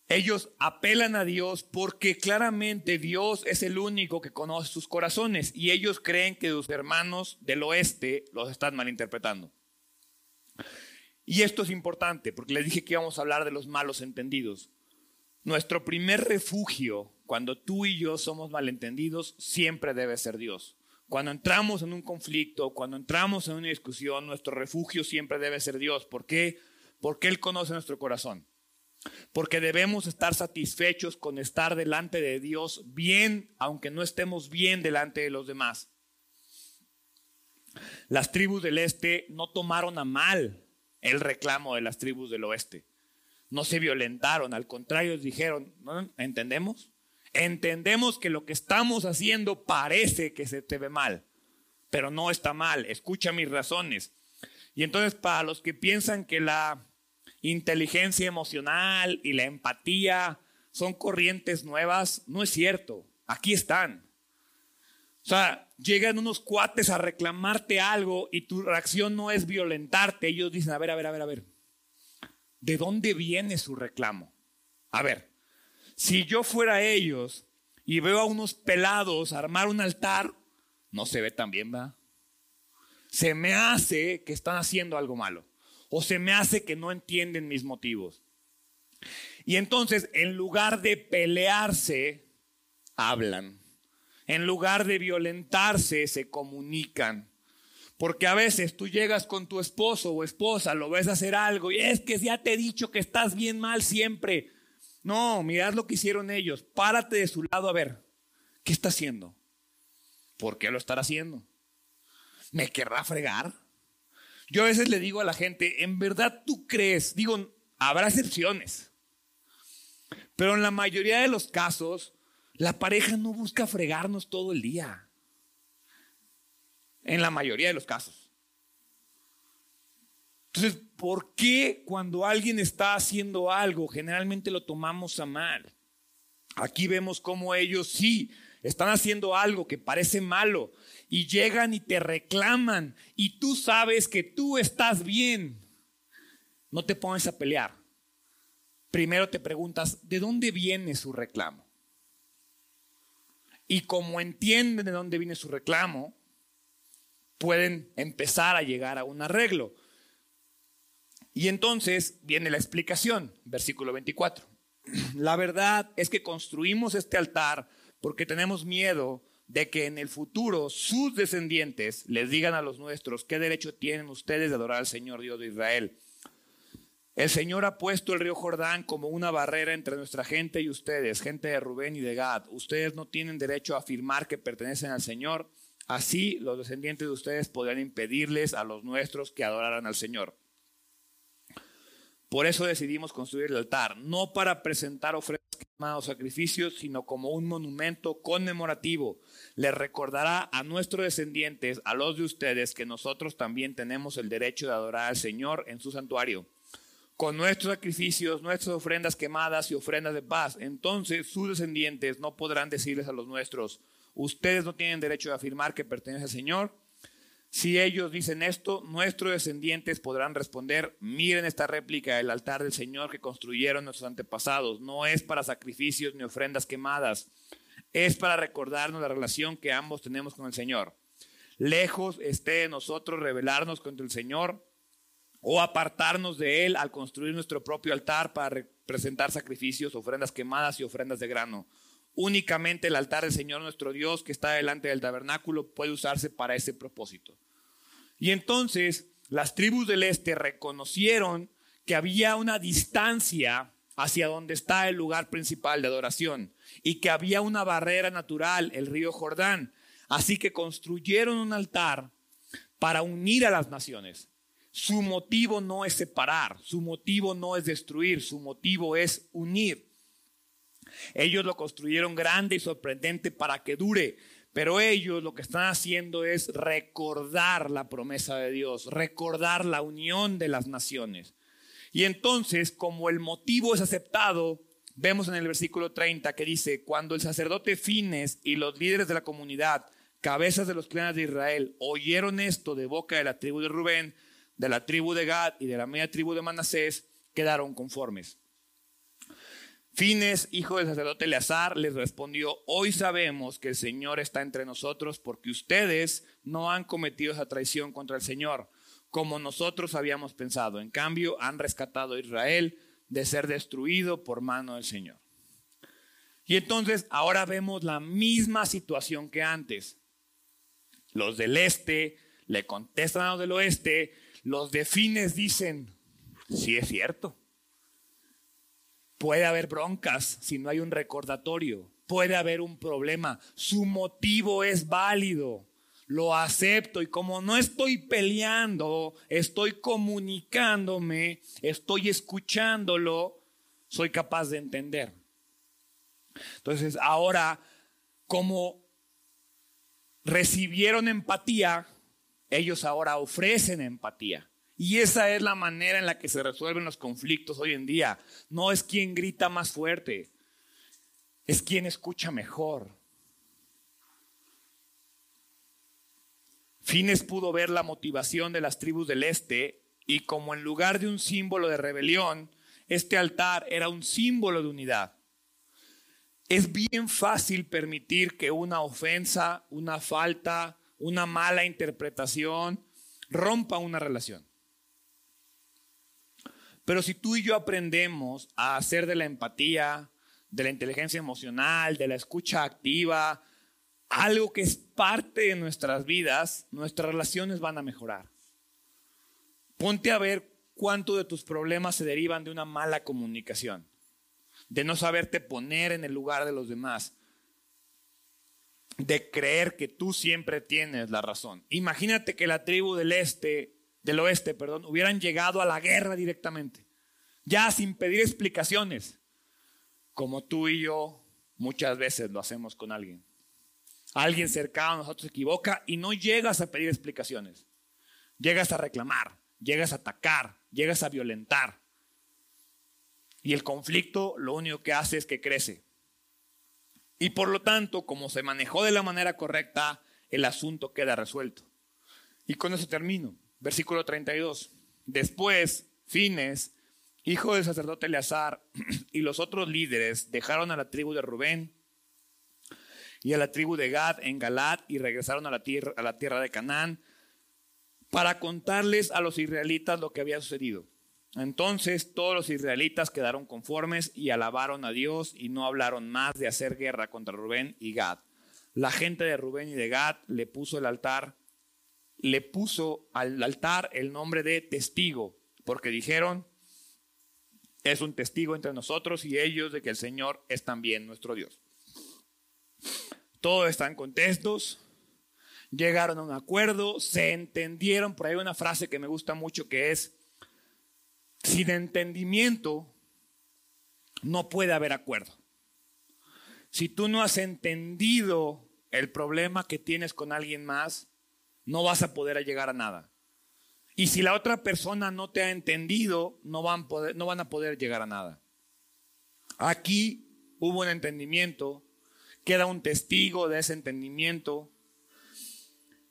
Ellos apelan a Dios porque claramente Dios es el único que conoce sus corazones y ellos creen que sus hermanos del oeste los están malinterpretando. Y esto es importante porque les dije que íbamos a hablar de los malos entendidos. Nuestro primer refugio cuando tú y yo somos malentendidos siempre debe ser Dios. Cuando entramos en un conflicto, cuando entramos en una discusión, nuestro refugio siempre debe ser Dios. ¿Por qué? Porque Él conoce nuestro corazón. Porque debemos estar satisfechos con estar delante de Dios bien, aunque no estemos bien delante de los demás. Las tribus del este no tomaron a mal el reclamo de las tribus del oeste. No se violentaron, al contrario, dijeron, ¿no? ¿entendemos? Entendemos que lo que estamos haciendo parece que se te ve mal, pero no está mal, escucha mis razones. Y entonces para los que piensan que la inteligencia emocional y la empatía son corrientes nuevas. No es cierto. Aquí están. O sea, llegan unos cuates a reclamarte algo y tu reacción no es violentarte. Ellos dicen, a ver, a ver, a ver, a ver. ¿De dónde viene su reclamo? A ver, si yo fuera ellos y veo a unos pelados armar un altar, no se ve tan bien, ¿va? Se me hace que están haciendo algo malo. O se me hace que no entienden mis motivos. Y entonces, en lugar de pelearse, hablan. En lugar de violentarse, se comunican. Porque a veces tú llegas con tu esposo o esposa, lo ves hacer algo y es que ya te he dicho que estás bien mal siempre. No, mirad lo que hicieron ellos. Párate de su lado a ver, ¿qué está haciendo? ¿Por qué lo estará haciendo? ¿Me querrá fregar? Yo a veces le digo a la gente, ¿en verdad tú crees? Digo, habrá excepciones. Pero en la mayoría de los casos, la pareja no busca fregarnos todo el día. En la mayoría de los casos. Entonces, ¿por qué cuando alguien está haciendo algo, generalmente lo tomamos a mal? Aquí vemos cómo ellos sí están haciendo algo que parece malo y llegan y te reclaman y tú sabes que tú estás bien. No te pones a pelear. Primero te preguntas, ¿de dónde viene su reclamo? Y como entienden de dónde viene su reclamo, pueden empezar a llegar a un arreglo. Y entonces viene la explicación, versículo 24. La verdad es que construimos este altar porque tenemos miedo de que en el futuro sus descendientes les digan a los nuestros qué derecho tienen ustedes de adorar al Señor Dios de Israel. El Señor ha puesto el río Jordán como una barrera entre nuestra gente y ustedes, gente de Rubén y de Gad. Ustedes no tienen derecho a afirmar que pertenecen al Señor. Así los descendientes de ustedes podrían impedirles a los nuestros que adoraran al Señor. Por eso decidimos construir el altar, no para presentar ofrendas o sacrificios, sino como un monumento conmemorativo. Les recordará a nuestros descendientes, a los de ustedes, que nosotros también tenemos el derecho de adorar al Señor en su santuario con nuestros sacrificios, nuestras ofrendas quemadas y ofrendas de paz. Entonces sus descendientes no podrán decirles a los nuestros, ustedes no tienen derecho a afirmar que pertenece al Señor. Si ellos dicen esto, nuestros descendientes podrán responder, miren esta réplica del altar del Señor que construyeron nuestros antepasados. No es para sacrificios ni ofrendas quemadas, es para recordarnos la relación que ambos tenemos con el Señor. Lejos esté de nosotros rebelarnos contra el Señor o apartarnos de Él al construir nuestro propio altar para presentar sacrificios, ofrendas quemadas y ofrendas de grano. Únicamente el altar del Señor nuestro Dios que está delante del tabernáculo puede usarse para ese propósito. Y entonces las tribus del este reconocieron que había una distancia hacia donde está el lugar principal de adoración y que había una barrera natural, el río Jordán. Así que construyeron un altar para unir a las naciones. Su motivo no es separar, su motivo no es destruir, su motivo es unir. Ellos lo construyeron grande y sorprendente para que dure, pero ellos lo que están haciendo es recordar la promesa de Dios, recordar la unión de las naciones. Y entonces, como el motivo es aceptado, vemos en el versículo 30 que dice, cuando el sacerdote Fines y los líderes de la comunidad, cabezas de los clanes de Israel, oyeron esto de boca de la tribu de Rubén, de la tribu de Gad y de la media tribu de Manasés quedaron conformes. Fines, hijo del sacerdote Eleazar, les respondió, hoy sabemos que el Señor está entre nosotros porque ustedes no han cometido esa traición contra el Señor, como nosotros habíamos pensado. En cambio, han rescatado a Israel de ser destruido por mano del Señor. Y entonces ahora vemos la misma situación que antes. Los del este le contestan a los del oeste, los de fines dicen, sí es cierto. Puede haber broncas si no hay un recordatorio. Puede haber un problema. Su motivo es válido. Lo acepto y como no estoy peleando, estoy comunicándome, estoy escuchándolo, soy capaz de entender. Entonces, ahora, como recibieron empatía, ellos ahora ofrecen empatía Y esa es la manera en la que se resuelven los conflictos hoy en día. No es quien grita más fuerte, es quien escucha mejor. Fines pudo ver la motivación de las tribus del este y como en lugar de un símbolo de rebelión, este altar era un símbolo de unidad. Es bien fácil permitir que una ofensa, una falta, una mala interpretación rompa una relación. Pero si tú y yo aprendemos a hacer de la empatía, de la inteligencia emocional, de la escucha activa, algo que es parte de nuestras vidas, nuestras relaciones van a mejorar. Ponte a ver cuánto de tus problemas se derivan de una mala comunicación, de no saberte poner en el lugar de los demás, de creer que tú siempre tienes la razón. Imagínate que la tribu del este, del oeste, perdón, hubieran llegado a la guerra directamente, ya sin pedir explicaciones, como tú y yo muchas veces lo hacemos con alguien. Alguien cercano a nosotros se equivoca y no llegas a pedir explicaciones. Llegas a reclamar, llegas a atacar, llegas a violentar. Y el conflicto lo único que hace es que crece. Y por lo tanto, como se manejó de la manera correcta, el asunto queda resuelto. Y con eso termino. Versículo 32. Después, Fines, hijo del sacerdote Eleazar, y los otros líderes dejaron a la tribu de Rubén y a la tribu de Gad en Galat y regresaron a la tierra, a la tierra de Canaán para contarles a los israelitas lo que había sucedido. Entonces todos los israelitas quedaron conformes y alabaron a Dios y no hablaron más de hacer guerra contra Rubén y Gad. La gente de Rubén y de Gad le puso al altar el nombre de testigo, porque dijeron, es un testigo entre nosotros y ellos de que el Señor es también nuestro Dios. Todos están contentos, llegaron a un acuerdo, se entendieron, por ahí una frase que me gusta mucho que es, sin entendimiento no puede haber acuerdo. Si tú no has entendido el problema que tienes con alguien más, no vas a poder llegar a nada. Y si la otra persona no te ha entendido, no van, no van a poder llegar a nada. Aquí hubo un entendimiento, queda un testigo de ese entendimiento,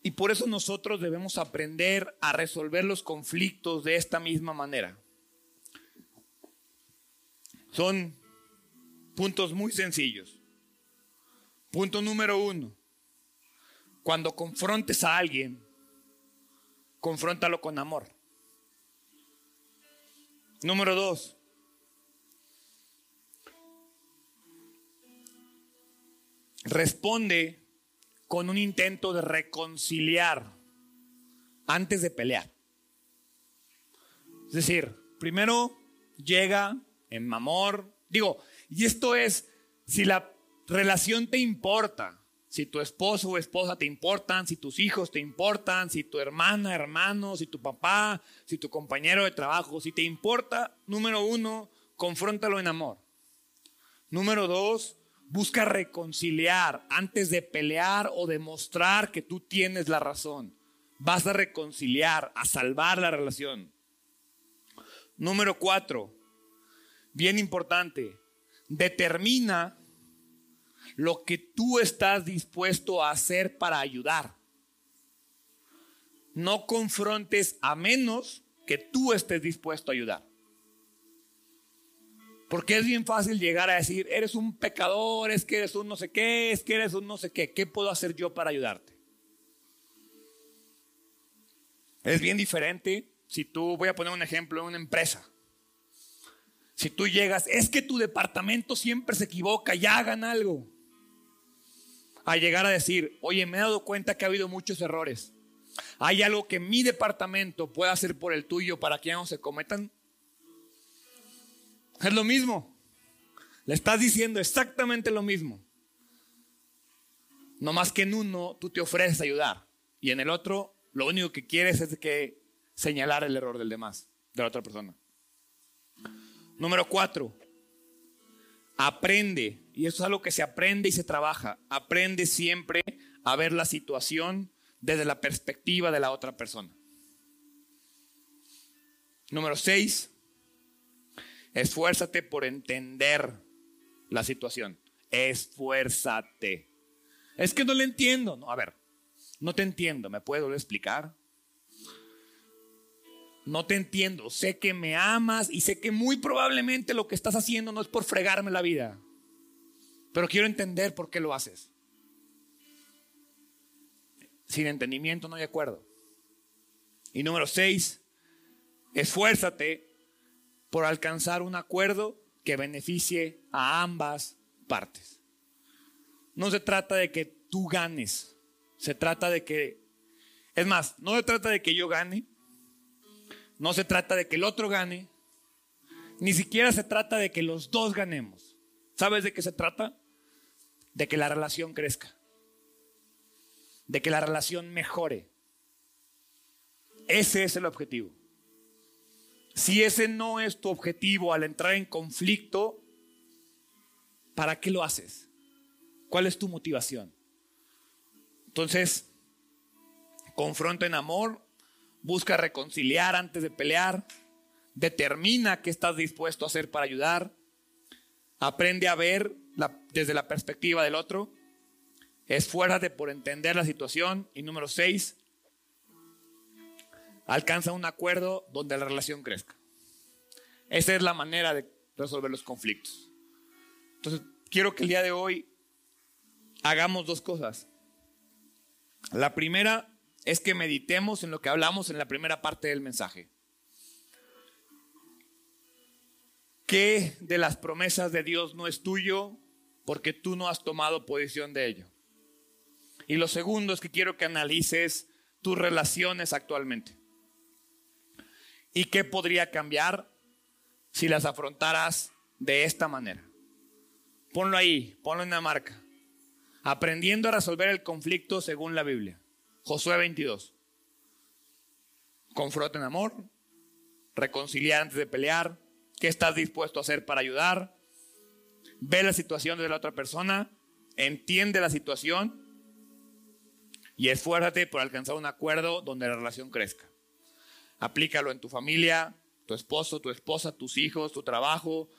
y por eso nosotros debemos aprender a resolver los conflictos de esta misma manera. Son puntos muy sencillos. Punto número uno. Cuando confrontes a alguien, confróntalo con amor. Número dos. Responde con un intento de reconciliar antes de pelear. Es decir, primero llega en amor, digo, y esto es, si la relación te importa, si tu esposo o esposa te importan, si tus hijos te importan, si tu hermana, hermano, si tu papá, si tu compañero de trabajo, si te importa, número uno, confróntalo en amor. Número dos, Busca reconciliar antes de pelear o demostrar que tú tienes la razón. Vas a reconciliar, a salvar la relación. Número cuatro, bien importante, determina lo que tú estás dispuesto a hacer para ayudar. No confrontes a menos que tú estés dispuesto a ayudar. Porque es bien fácil llegar a decir, eres un pecador, es que eres un no sé qué, es que eres un no sé qué, ¿qué puedo hacer yo para ayudarte? Es bien diferente si tú, voy a poner un ejemplo, en una empresa. Si tú llegas, es que tu departamento siempre se equivoca, ya hagan algo. A llegar a decir, oye, me he dado cuenta que ha habido muchos errores. Hay algo que mi departamento puede hacer por el tuyo para que ya no se cometan es lo mismo. Le estás diciendo exactamente lo mismo. No más que en uno tú te ofreces ayudar y en el otro lo único que quieres es que señalar el error del demás, de la otra persona. Número cuatro, aprende, y eso es algo que se aprende y se trabaja, aprende siempre a ver la situación desde la perspectiva de la otra persona. Número seis, esfuérzate por entender la situación. Esfuérzate. Es que no le entiendo. No, a ver, no te entiendo. ¿Me puedo explicar? No te entiendo. Sé que me amas y sé que muy probablemente lo que estás haciendo no es por fregarme la vida. Pero quiero entender por qué lo haces. Sin entendimiento no hay acuerdo. Y número seis, esfuérzate por alcanzar un acuerdo que beneficie a ambas partes. No se trata de que tú ganes, se trata de que, es más, no se trata de que yo gane, no se trata de que el otro gane, ni siquiera se trata de que los dos ganemos. ¿Sabes de qué se trata? de que la relación crezca, de que la relación mejore. Ese es el objetivo. Si ese no es tu objetivo al entrar en conflicto, ¿para qué lo haces? ¿Cuál es tu motivación? Entonces, confronta en amor, busca reconciliar antes de pelear, determina qué estás dispuesto a hacer para ayudar, aprende a ver desde la perspectiva del otro. Esfuérzate por entender la situación. Y número seis, alcanza un acuerdo donde la relación crezca. Esa es la manera de resolver los conflictos. Entonces, quiero que el día de hoy hagamos dos cosas. La primera es que meditemos en lo que hablamos en la primera parte del mensaje. ¿Qué de las promesas de Dios no es tuyo porque tú no has tomado posición de ello? Y lo segundo es que quiero que analices tus relaciones actualmente. ¿Y qué podría cambiar si las afrontaras de esta manera? Ponlo ahí, ponlo en la marca. Aprendiendo a resolver el conflicto según la Biblia. Josué 22. Confronta en amor, reconciliar antes de pelear, ¿Qué estás dispuesto a hacer para ayudar? Ve la situación de la otra persona, entiende la situación y esfuérzate por alcanzar un acuerdo donde la relación crezca. Aplícalo en tu familia, tu esposo, tu esposa, tus hijos, tu trabajo,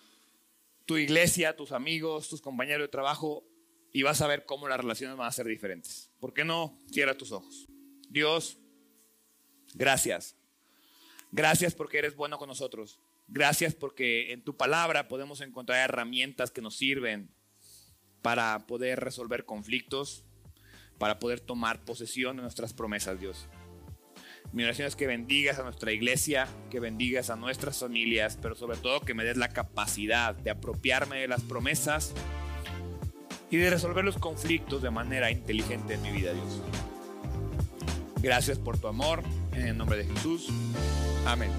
tu iglesia, tus amigos, tus compañeros de trabajo y vas a ver cómo las relaciones van a ser diferentes. ¿Por qué no cierra tus ojos? Dios, gracias. Gracias porque eres bueno con nosotros. Gracias porque en tu palabra podemos encontrar herramientas que nos sirven para poder resolver conflictos, para poder tomar posesión de nuestras promesas, Dios. Mi oración es que bendigas a nuestra iglesia, que bendigas a nuestras familias, pero sobre todo que me des la capacidad de apropiarme de las promesas y de resolver los conflictos de manera inteligente en mi vida, Dios. Gracias por tu amor, en el nombre de Jesús. Amén.